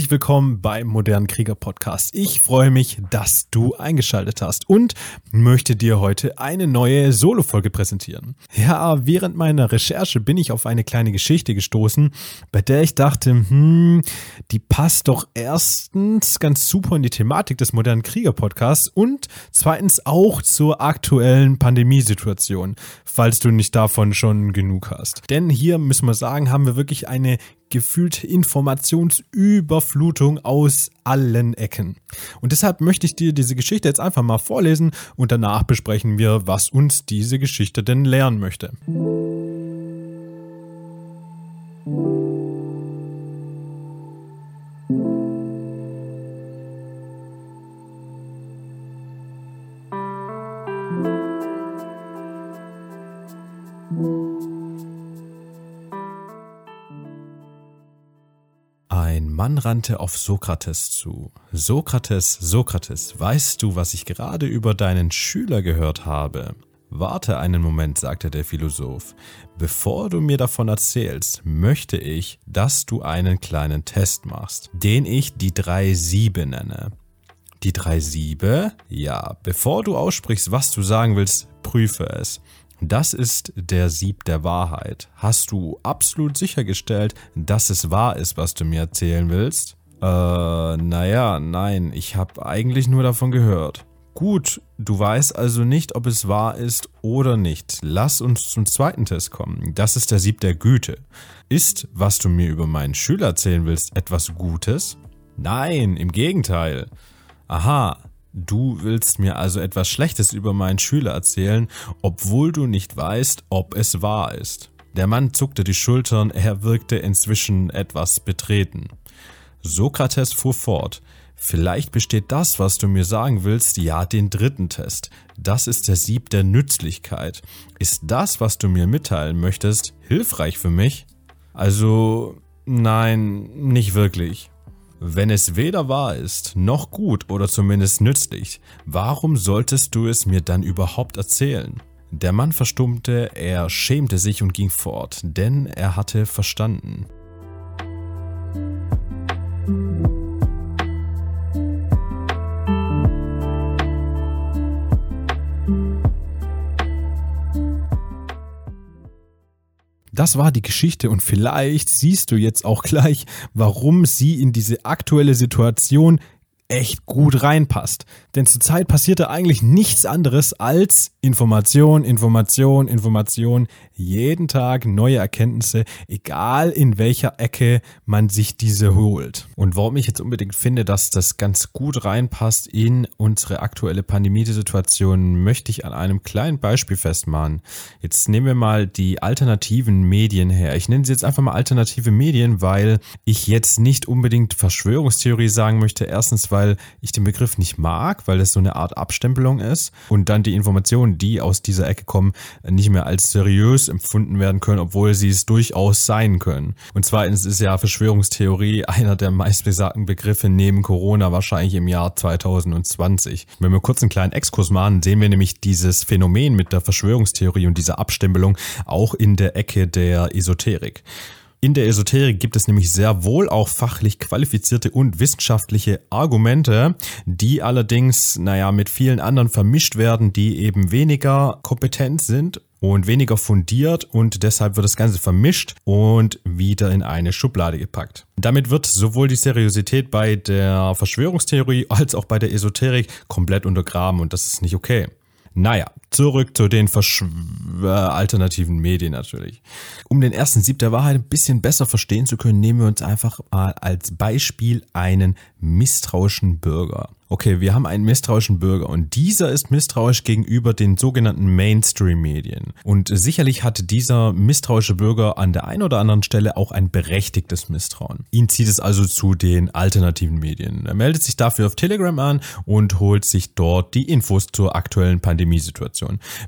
Herzlich willkommen beim Modernen Krieger Podcast. Ich freue mich, dass du eingeschaltet hast und möchte dir heute eine neue Solo-Folge präsentieren. Ja, während meiner Recherche bin ich auf eine kleine Geschichte gestoßen, bei der ich dachte, hm, die passt doch erstens ganz super in die Thematik des Modernen Krieger Podcasts und zweitens auch zur aktuellen Pandemiesituation, falls du nicht davon schon genug hast. Denn hier müssen wir sagen, haben wir wirklich eine gefühlte Informationsüberflutung aus allen Ecken. Und deshalb möchte ich dir diese Geschichte jetzt einfach mal vorlesen und danach besprechen wir, was uns diese Geschichte denn lernen möchte. Ein rannte auf Sokrates zu. Sokrates, Sokrates, weißt du, was ich gerade über deinen Schüler gehört habe? Warte einen Moment, sagte der Philosoph. Bevor du mir davon erzählst, möchte ich, dass du einen kleinen Test machst, den ich die drei Siebe nenne. Die drei Siebe? Ja, bevor du aussprichst, was du sagen willst, prüfe es. Das ist der Sieb der Wahrheit. Hast du absolut sichergestellt, dass es wahr ist, was du mir erzählen willst? Äh, naja, nein, ich habe eigentlich nur davon gehört. Gut, du weißt also nicht, ob es wahr ist oder nicht. Lass uns zum zweiten Test kommen. Das ist der Sieb der Güte. Ist, was du mir über meinen Schüler erzählen willst, etwas Gutes? Nein, im Gegenteil. Aha, Du willst mir also etwas Schlechtes über meinen Schüler erzählen, obwohl du nicht weißt, ob es wahr ist. Der Mann zuckte die Schultern, er wirkte inzwischen etwas betreten. Sokrates fuhr fort. Vielleicht besteht das, was du mir sagen willst, ja den dritten Test. Das ist der Sieb der Nützlichkeit. Ist das, was du mir mitteilen möchtest, hilfreich für mich? Also, nein, nicht wirklich. Wenn es weder wahr ist, noch gut oder zumindest nützlich, warum solltest du es mir dann überhaupt erzählen? Der Mann verstummte, er schämte sich und ging fort, denn er hatte verstanden. Das war die Geschichte und vielleicht siehst du jetzt auch gleich, warum sie in diese aktuelle Situation echt gut reinpasst. Denn zurzeit passierte eigentlich nichts anderes als Information, Information, Information, jeden Tag neue Erkenntnisse, egal in welcher Ecke man sich diese holt. Und warum ich jetzt unbedingt finde, dass das ganz gut reinpasst in unsere aktuelle Pandemiesituation, möchte ich an einem kleinen Beispiel festmachen. Jetzt nehmen wir mal die alternativen Medien her. Ich nenne sie jetzt einfach mal alternative Medien, weil ich jetzt nicht unbedingt Verschwörungstheorie sagen möchte. Erstens, weil ich den Begriff nicht mag, weil es so eine Art Abstempelung ist und dann die Informationen, die aus dieser Ecke kommen, nicht mehr als seriös empfunden werden können, obwohl sie es durchaus sein können. Und zweitens ist ja Verschwörungstheorie einer der meistbesagten Begriffe neben Corona wahrscheinlich im Jahr 2020. Wenn wir kurz einen kleinen Exkurs machen, sehen wir nämlich dieses Phänomen mit der Verschwörungstheorie und dieser Abstempelung auch in der Ecke der Esoterik. In der Esoterik gibt es nämlich sehr wohl auch fachlich qualifizierte und wissenschaftliche Argumente, die allerdings, naja, mit vielen anderen vermischt werden, die eben weniger kompetent sind und weniger fundiert und deshalb wird das Ganze vermischt und wieder in eine Schublade gepackt. Damit wird sowohl die Seriosität bei der Verschwörungstheorie als auch bei der Esoterik komplett untergraben und das ist nicht okay. Naja, zurück zu den Verschw äh, alternativen Medien natürlich. Um den ersten Sieb der Wahrheit ein bisschen besser verstehen zu können, nehmen wir uns einfach mal als Beispiel einen misstrauischen Bürger. Okay, wir haben einen misstrauischen Bürger und dieser ist misstrauisch gegenüber den sogenannten Mainstream-Medien. Und sicherlich hat dieser misstrauische Bürger an der einen oder anderen Stelle auch ein berechtigtes Misstrauen. Ihn zieht es also zu den alternativen Medien. Er meldet sich dafür auf Telegram an und holt sich dort die Infos zur aktuellen Pandemiesituation.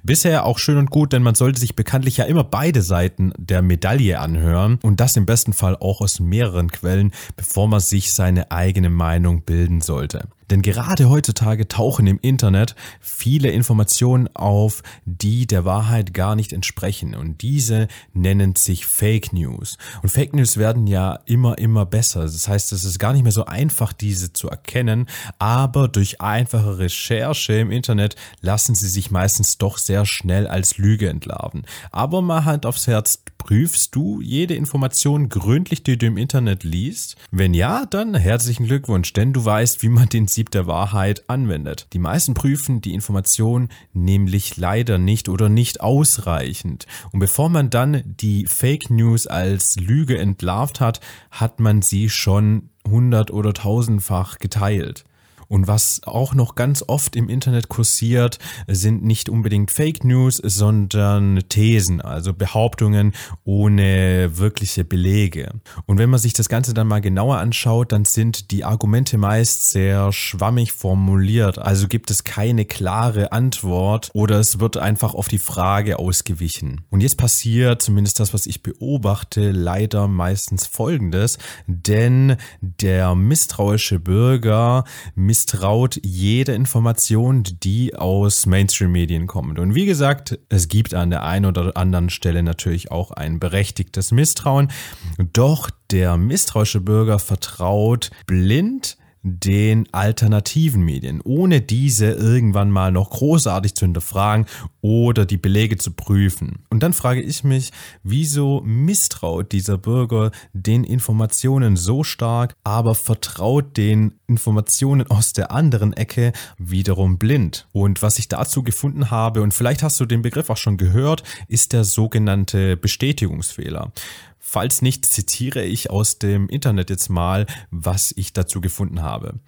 Bisher auch schön und gut, denn man sollte sich bekanntlich ja immer beide Seiten der Medaille anhören und das im besten Fall auch aus mehreren Quellen, bevor man sich seine eigene Meinung bilden sollte. Denn gerade heutzutage tauchen im Internet viele Informationen auf, die der Wahrheit gar nicht entsprechen. Und diese nennen sich Fake News. Und Fake News werden ja immer, immer besser. Das heißt, es ist gar nicht mehr so einfach, diese zu erkennen. Aber durch einfache Recherche im Internet lassen sie sich meistens doch sehr schnell als Lüge entlarven. Aber mal Hand aufs Herz, prüfst du jede Information gründlich, die du im Internet liest? Wenn ja, dann herzlichen Glückwunsch, denn du weißt, wie man den Sieb der Wahrheit anwendet. Die meisten prüfen die Information nämlich leider nicht oder nicht ausreichend. Und bevor man dann die Fake News als Lüge entlarvt hat, hat man sie schon hundert- oder tausendfach geteilt. Und was auch noch ganz oft im Internet kursiert, sind nicht unbedingt Fake News, sondern Thesen, also Behauptungen ohne wirkliche Belege. Und wenn man sich das Ganze dann mal genauer anschaut, dann sind die Argumente meist sehr schwammig formuliert. Also gibt es keine klare Antwort oder es wird einfach auf die Frage ausgewichen. Und jetzt passiert, zumindest das, was ich beobachte, leider meistens Folgendes, denn der misstrauische Bürger misst misstraut jede Information, die aus Mainstream-Medien kommt. Und wie gesagt, es gibt an der einen oder anderen Stelle natürlich auch ein berechtigtes Misstrauen. Doch der misstrauische Bürger vertraut blind den alternativen Medien, ohne diese irgendwann mal noch großartig zu hinterfragen oder die Belege zu prüfen. Und dann frage ich mich, wieso misstraut dieser Bürger den Informationen so stark, aber vertraut den Informationen aus der anderen Ecke wiederum blind. Und was ich dazu gefunden habe, und vielleicht hast du den Begriff auch schon gehört, ist der sogenannte Bestätigungsfehler. Falls nicht, zitiere ich aus dem Internet jetzt mal, was ich dazu gefunden habe.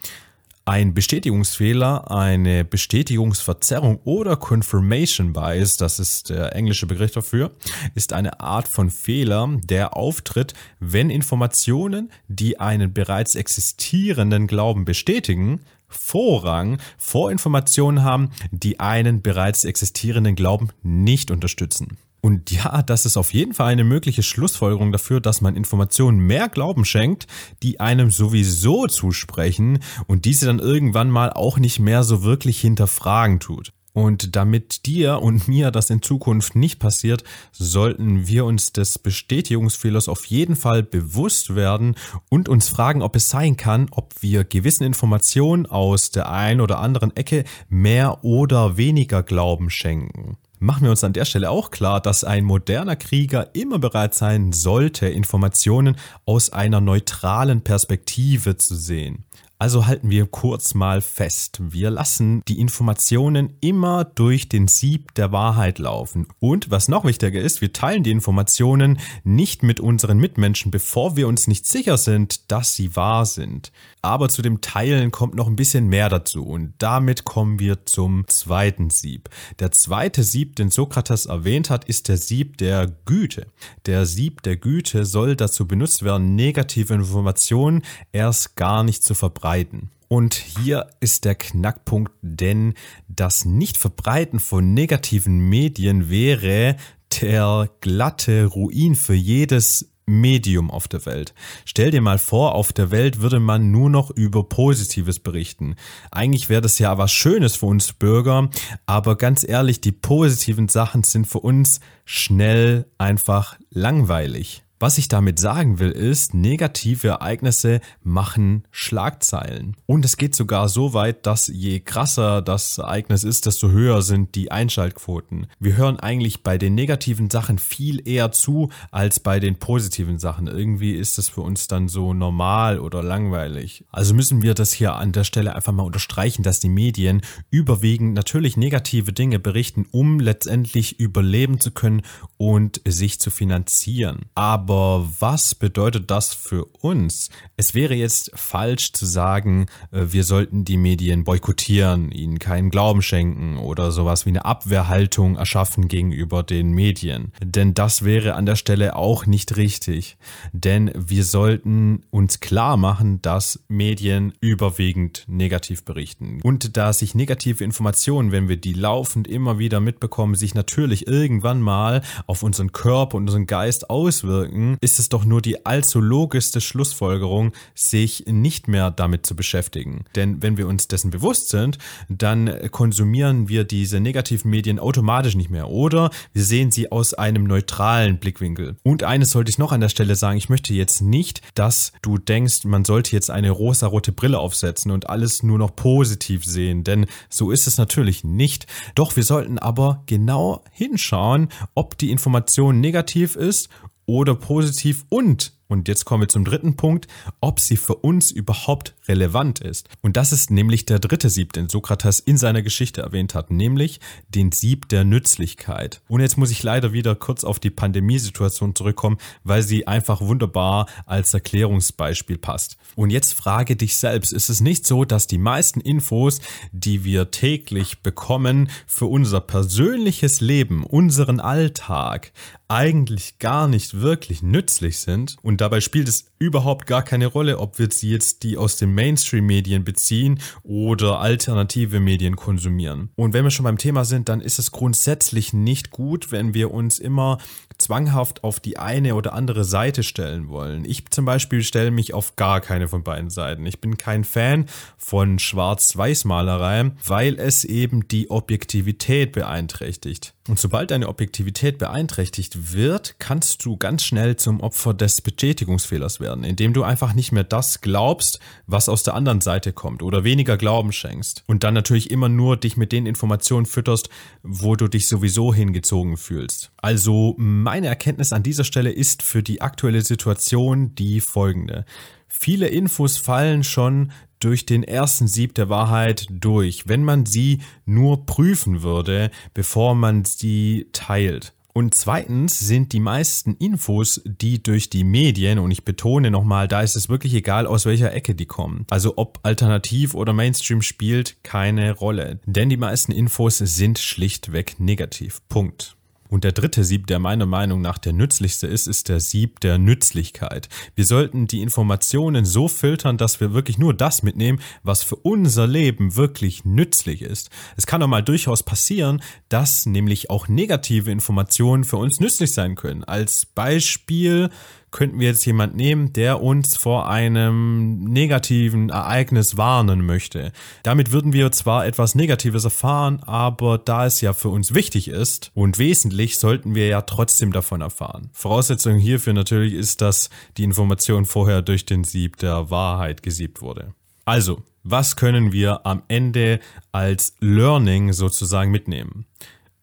Ein Bestätigungsfehler, eine Bestätigungsverzerrung oder Confirmation Bias, das ist der englische Begriff dafür, ist eine Art von Fehler, der auftritt, wenn Informationen, die einen bereits existierenden Glauben bestätigen, Vorrang vor Informationen haben, die einen bereits existierenden Glauben nicht unterstützen. Und ja, das ist auf jeden Fall eine mögliche Schlussfolgerung dafür, dass man Informationen mehr Glauben schenkt, die einem sowieso zusprechen und diese dann irgendwann mal auch nicht mehr so wirklich hinterfragen tut. Und damit dir und mir das in Zukunft nicht passiert, sollten wir uns des Bestätigungsfehlers auf jeden Fall bewusst werden und uns fragen, ob es sein kann, ob wir gewissen Informationen aus der einen oder anderen Ecke mehr oder weniger Glauben schenken machen wir uns an der Stelle auch klar, dass ein moderner Krieger immer bereit sein sollte, Informationen aus einer neutralen Perspektive zu sehen. Also halten wir kurz mal fest. Wir lassen die Informationen immer durch den Sieb der Wahrheit laufen. Und was noch wichtiger ist, wir teilen die Informationen nicht mit unseren Mitmenschen, bevor wir uns nicht sicher sind, dass sie wahr sind. Aber zu dem Teilen kommt noch ein bisschen mehr dazu. Und damit kommen wir zum zweiten Sieb. Der zweite Sieb, den Sokrates erwähnt hat, ist der Sieb der Güte. Der Sieb der Güte soll dazu benutzt werden, negative Informationen erst gar nicht zu verbreiten verbreiten. Und hier ist der Knackpunkt, denn das Nichtverbreiten von negativen Medien wäre der glatte Ruin für jedes Medium auf der Welt. Stell dir mal vor, auf der Welt würde man nur noch über Positives berichten. Eigentlich wäre das ja was Schönes für uns Bürger, aber ganz ehrlich, die positiven Sachen sind für uns schnell einfach langweilig. Was ich damit sagen will, ist, negative Ereignisse machen Schlagzeilen. Und es geht sogar so weit, dass je krasser das Ereignis ist, desto höher sind die Einschaltquoten. Wir hören eigentlich bei den negativen Sachen viel eher zu als bei den positiven Sachen. Irgendwie ist es für uns dann so normal oder langweilig. Also müssen wir das hier an der Stelle einfach mal unterstreichen, dass die Medien überwiegend natürlich negative Dinge berichten, um letztendlich überleben zu können und sich zu finanzieren. Aber aber was bedeutet das für uns? Es wäre jetzt falsch zu sagen, äh, wir sollten die Medien boykottieren, ihnen keinen Glauben schenken oder sowas wie eine Abwehrhaltung erschaffen gegenüber den Medien. Denn das wäre an der Stelle auch nicht richtig. Denn wir sollten uns klar machen, dass Medien überwiegend negativ berichten. Und da sich negative Informationen, wenn wir die laufend immer wieder mitbekommen, sich natürlich irgendwann mal auf unseren Körper und unseren Geist auswirken, folgen, ist es doch nur die allzu logischste Schlussfolgerung, sich nicht mehr damit zu beschäftigen. Denn wenn wir uns dessen bewusst sind, dann konsumieren wir diese negativen Medien automatisch nicht mehr oder wir sehen sie aus einem neutralen Blickwinkel. Und eines sollte ich noch an der Stelle sagen, ich möchte jetzt nicht, dass du denkst, man sollte jetzt eine rosarote Brille aufsetzen und alles nur noch positiv sehen, denn so ist es natürlich nicht. Doch wir sollten aber genau hinschauen, ob die Information negativ ist oder positiv und und jetzt kommen wir zum dritten Punkt, ob sie für uns überhaupt relevant ist. Und das ist nämlich der dritte Sieb, den Sokrates in seiner Geschichte erwähnt hat, nämlich den Sieb der Nützlichkeit. Und jetzt muss ich leider wieder kurz auf die Pandemiesituation zurückkommen, weil sie einfach wunderbar als Erklärungsbeispiel passt. Und jetzt frage dich selbst, ist es nicht so, dass die meisten Infos, die wir täglich bekommen, für unser persönliches Leben, unseren Alltag, eigentlich gar nicht wirklich nützlich sind und dabei spielt es überhaupt gar keine Rolle, ob wir sie jetzt die aus den Mainstream-Medien beziehen oder alternative Medien konsumieren. Und wenn wir schon beim Thema sind, dann ist es grundsätzlich nicht gut, wenn wir uns immer zwanghaft auf die eine oder andere Seite stellen wollen. Ich zum Beispiel stelle mich auf gar keine von beiden Seiten. Ich bin kein Fan von Schwarz-Weiß-Malerei, weil es eben die Objektivität beeinträchtigt. Und sobald deine Objektivität beeinträchtigt wird, kannst du ganz schnell zum Opfer des Bestätigungsfehlers werden, indem du einfach nicht mehr das glaubst, was aus der anderen Seite kommt oder weniger Glauben schenkst. Und dann natürlich immer nur dich mit den Informationen fütterst, wo du dich sowieso hingezogen fühlst. Also meine Erkenntnis an dieser Stelle ist für die aktuelle Situation die folgende. Viele Infos fallen schon durch den ersten Sieb der Wahrheit durch, wenn man sie nur prüfen würde, bevor man sie teilt. Und zweitens sind die meisten Infos, die durch die Medien, und ich betone nochmal, da ist es wirklich egal, aus welcher Ecke die kommen. Also ob alternativ oder Mainstream spielt keine Rolle. Denn die meisten Infos sind schlichtweg negativ. Punkt. Und der dritte Sieb, der meiner Meinung nach der nützlichste ist, ist der Sieb der Nützlichkeit. Wir sollten die Informationen so filtern, dass wir wirklich nur das mitnehmen, was für unser Leben wirklich nützlich ist. Es kann doch mal durchaus passieren, dass nämlich auch negative Informationen für uns nützlich sein können. Als Beispiel könnten wir jetzt jemand nehmen, der uns vor einem negativen Ereignis warnen möchte. Damit würden wir zwar etwas Negatives erfahren, aber da es ja für uns wichtig ist und wesentlich, sollten wir ja trotzdem davon erfahren. Voraussetzung hierfür natürlich ist, dass die Information vorher durch den Sieb der Wahrheit gesiebt wurde. Also, was können wir am Ende als Learning sozusagen mitnehmen?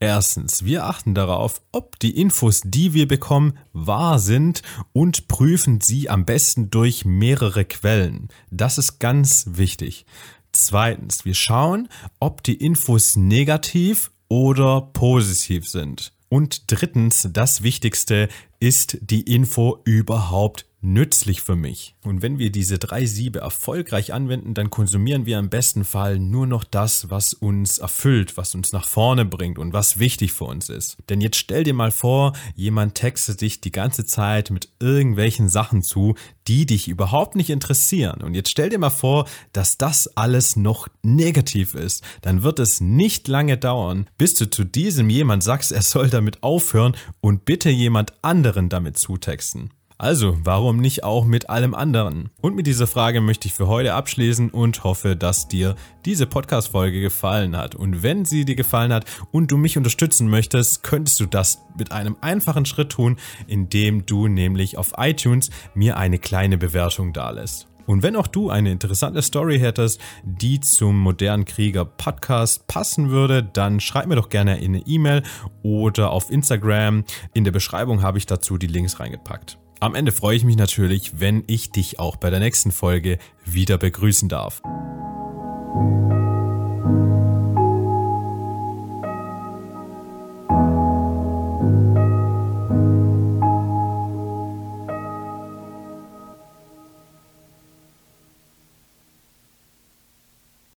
Erstens, wir achten darauf, ob die Infos, die wir bekommen, wahr sind und prüfen sie am besten durch mehrere Quellen. Das ist ganz wichtig. Zweitens, wir schauen, ob die Infos negativ oder positiv sind. Und drittens, das Wichtigste, ist die Info überhaupt nützlich für mich. Und wenn wir diese drei Siebe erfolgreich anwenden, dann konsumieren wir im besten Fall nur noch das, was uns erfüllt, was uns nach vorne bringt und was wichtig für uns ist. Denn jetzt stell dir mal vor, jemand textet dich die ganze Zeit mit irgendwelchen Sachen zu, die dich überhaupt nicht interessieren. Und jetzt stell dir mal vor, dass das alles noch negativ ist. Dann wird es nicht lange dauern, bis du zu diesem jemand sagst, er soll damit aufhören und bitte jemand anderen damit zutexten. Also, warum nicht auch mit allem anderen? Und mit dieser Frage möchte ich für heute abschließen und hoffe, dass dir diese Podcast-Folge gefallen hat. Und wenn sie dir gefallen hat und du mich unterstützen möchtest, könntest du das mit einem einfachen Schritt tun, indem du nämlich auf iTunes mir eine kleine Bewertung dalässt. Und wenn auch du eine interessante Story hättest, die zum modernen Krieger Podcast passen würde, dann schreib mir doch gerne in eine E-Mail oder auf Instagram. In der Beschreibung habe ich dazu die Links reingepackt. Am Ende freue ich mich natürlich, wenn ich dich auch bei der nächsten Folge wieder begrüßen darf.